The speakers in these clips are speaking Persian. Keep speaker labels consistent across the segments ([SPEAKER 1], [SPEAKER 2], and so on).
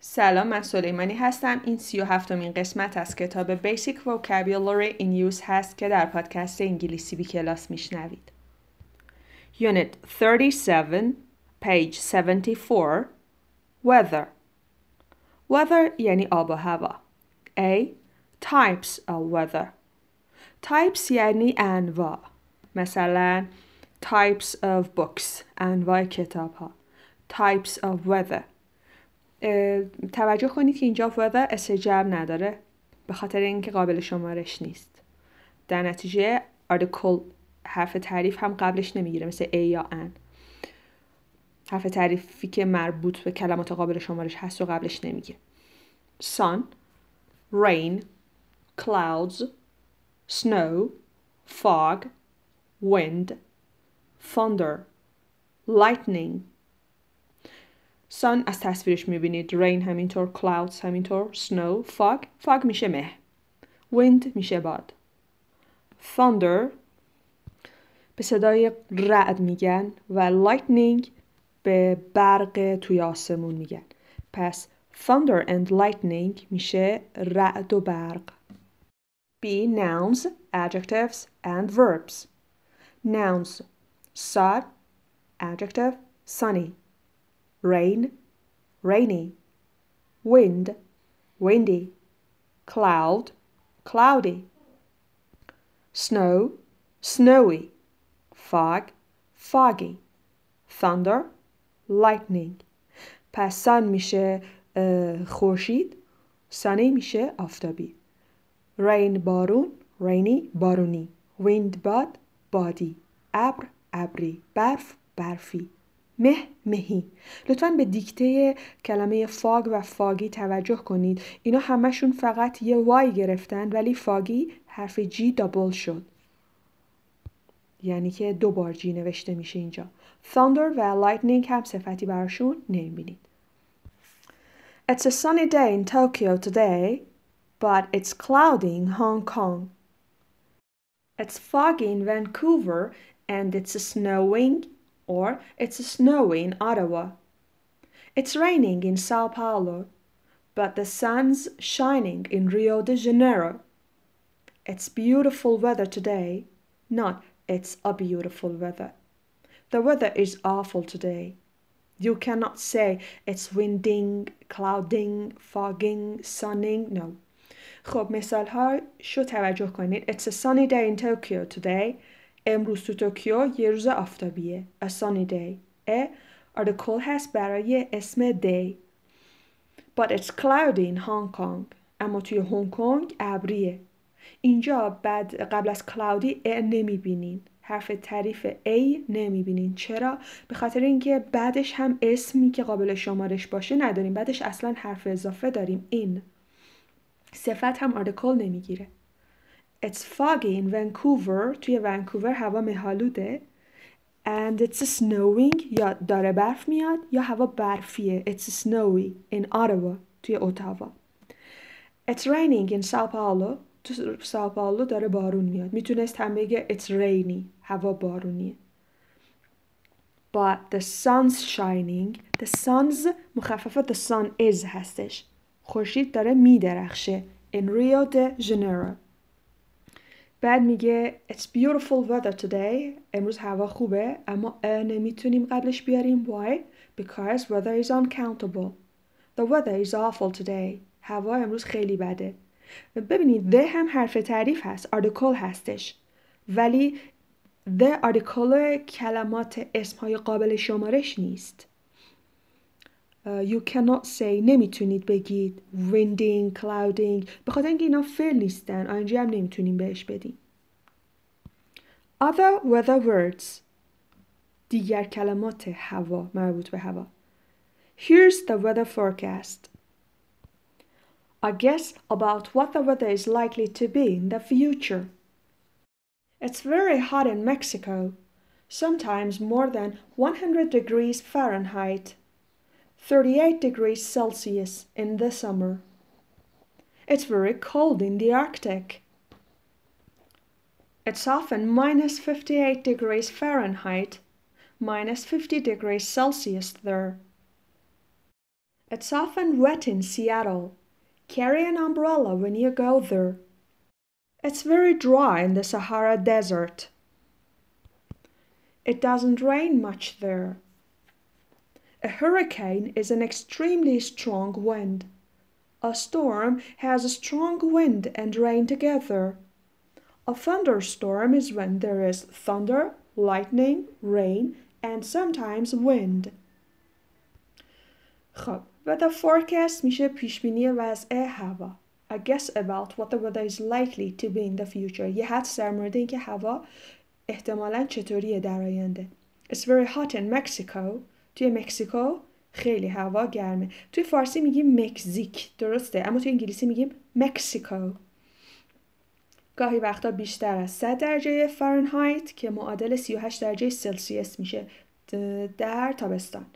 [SPEAKER 1] سلام من سلیمانی هستم. این سی و هفتمین قسمت از کتاب Basic Vocabulary in Use هست که در پادکست انگلیسی بی کلاس میشنوید. Unit 37 Page 74 Weather. Weather یعنی آب و هوا. A. Types of weather. Types یعنی انواع. مثلا Types of books انواع کتاب ها Types of weather. توجه کنید که اینجا weather استجاب نداره. به خاطر اینکه قابل شمارش نیست. در نتیجه article حرف تعریف هم قبلش نمی‌گیره مثل A یا ان حرف تعریفی که مربوط به کلمات قابل شمارش هست و قبلش نمیگه sun rain clouds snow fog wind thunder lightning sun از تصویرش می‌بینید. rain همینطور clouds همینطور snow fog fog میشه مه. wind میشه باد. thunder به صدای رعد میگن و lightning به برق توی آسمون میگن. پس thunder and lightning میشه رعد و برق. B. Nouns, Adjectives and Verbs. Nouns. Sad Adjective Sunny. Rain, rainy. Wind, windy. Cloud, cloudy. Snow, snowy. Fog, foggy. Thunder, lightning. پس sun میشه خورشید sunny میشه آفتابی rain بارون rainy بارونی wind باد بادی ابر ابری برف برفی مه مهی. لطفا به دیکته کلمه فاگ و فاگی توجه کنید. اینا همشون فقط یه وای گرفتن ولی فاگی حرف جی دابل شد. یعنی که دو بار جی نوشته میشه اینجا. Thunder و lightning هم صفتی براشون نمی‌بینید. It's a sunny day in Tokyo today but it's cloudy in Hong Kong. It's foggy in Vancouver and it's snowing or it's snowy in Ottawa. It's raining in Sao Paulo, but the sun's shining in Rio de Janeiro. It's beautiful weather today, not it's a beautiful weather. The weather is awful today. You cannot say it's winding, clouding, fogging, sunning. No. خب مثال ها شو توجه کنید It's a sunny day in Tokyo today امروز تو توکیو یه روز آفتابیه. A sunny day. A article هست برای اسم day. But it's cloudy in Hong Kong. اما توی هنگ کنگ ابریه. اینجا بعد قبل از cloudy A نمی‌بینین. حرف تعریف A نمی‌بینین. چرا؟ به خاطر اینکه بعدش هم اسمی که قابل شمارش باشه نداریم. بعدش اصلا حرف اضافه داریم. این صفت هم آرتیکل نمی‌گیره. It's foggy in Vancouver توی ونکوور هوا مهالوده and it's snowing یا داره برف میاد یا هوا برفیه It's snowy in Ottawa توی اتاوا It's raining in Sao Paulo تو ساو پائولو داره بارون میاد می‌تونست هم بگه It's rainy هوا بارونیه But the sun's shining The sun's مخفف the sun is هستش خورشید داره میدرخشه in Rio de Janeiro بعد میگه It's beautiful weather today. امروز هوا خوبه اما نمی‌تونیم قبلش بیاریم. Why? Because weather is uncountable. The weather is awful today. هوا امروز خیلی بده. ببینید the هم حرف تعریف هست. Article هستش. ولی the article کلمات اسمهای قابل شمارش نیست. you cannot say نمیتونید بگید winding, clouding به خاطر اینکه اینا فعل نیستن ing هم نمیتونیم بهش بدیم other weather words دیگر کلمات هوا مربوط به هوا here's the weather forecast a guess about what the weather is likely to be in the future it's very hot in Mexico sometimes more than 100 degrees Fahrenheit 38 degrees Celsius in the summer. It's very cold in the Arctic. It's often minus 58 degrees Fahrenheit, minus 50 degrees Celsius there. It's often wet in Seattle. Carry an umbrella when you go there. It's very dry in the Sahara Desert. It doesn't rain much there. A hurricane is an extremely strong wind. A storm has a strong wind and rain together. A thunderstorm is when there is thunder, lightning, rain, and sometimes wind. خب weather forecast میشه پیشبینی وضع هوا. A guess about what the weather is likely to be in the future. یه حدس در مورد اینکه هوا احتمالا چطوریه در آینده. It's very hot in Mexico. توی مکزیکو خیلی هوا گرمه. توی فارسی میگیم مکزیک درسته اما توی انگلیسی میگیم مکسیکو. گاهی وقتا بیشتر از 100 درجه فارنهایت که معادل 38 درجه سلسیوس میشه در تابستان.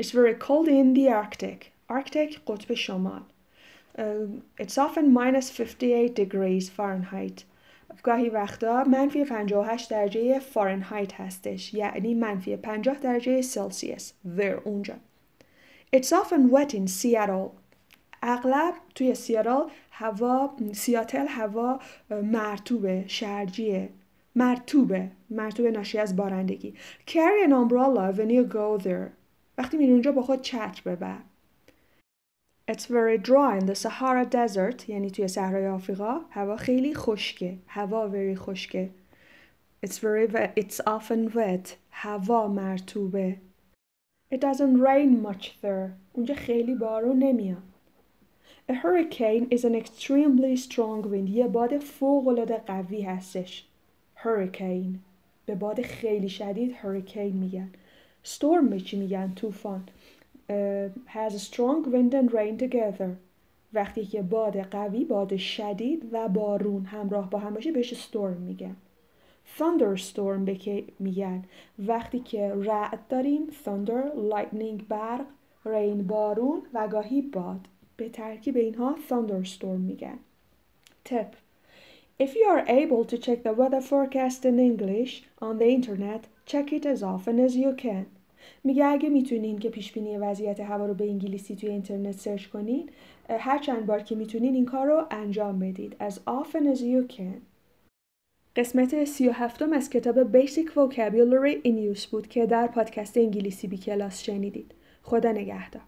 [SPEAKER 1] It's very cold in the Arctic. Arctic قطب شمال. Uh, it's often minus 58 degrees Fahrenheit. گاهی وقتا منفی 58 درجه فارنهایت هستش. یعنی منفی 50 درجه سلسیوس. there اونجا. It's often wet in Seattle. اغلب توی سیاتل هوا سیاتل هوا مرتوبه شرجیه. مرتوبه مرتوبه ناشی از بارندگی. Carry an umbrella when you go there. وقتی میری اونجا با خود چتر ببر. It's very dry in the Sahara Desert یعنی توی صحرای آفریقا هوا خیلی خشکه هوا very خشکه It's very wet. It's often wet هوا مرتوبه It doesn't rain much there اونجا خیلی بارون نمیاد A hurricane is an extremely strong wind یه باد فوق العاده قوی هستش Hurricane به باد خیلی شدید hurricane میگن storm به چی میگن طوفان Has a strong wind and rain together وقتی که باد قوی باد شدید و بارون همراه با هم باشه بهش storm میگن thunderstorm به که میگن وقتی که رعد داریم thunder lightning برق rain بارون و گاهی باد به ترکیب اینها thunderstorm میگن tip If you are able to check the weather forecast in English on the internet, check it as often as you can. میگه اگه می‌تونین که پیش بینی وضعیت هوا رو به انگلیسی توی اینترنت سرچ کنین هر چند بار که می‌تونین این کار رو انجام بدید. as often as you can قسمت سی و هفتم از کتاب Basic Vocabulary in Use بود که در پادکست انگلیسی بی کلاس شنیدید. خدا نگهدار.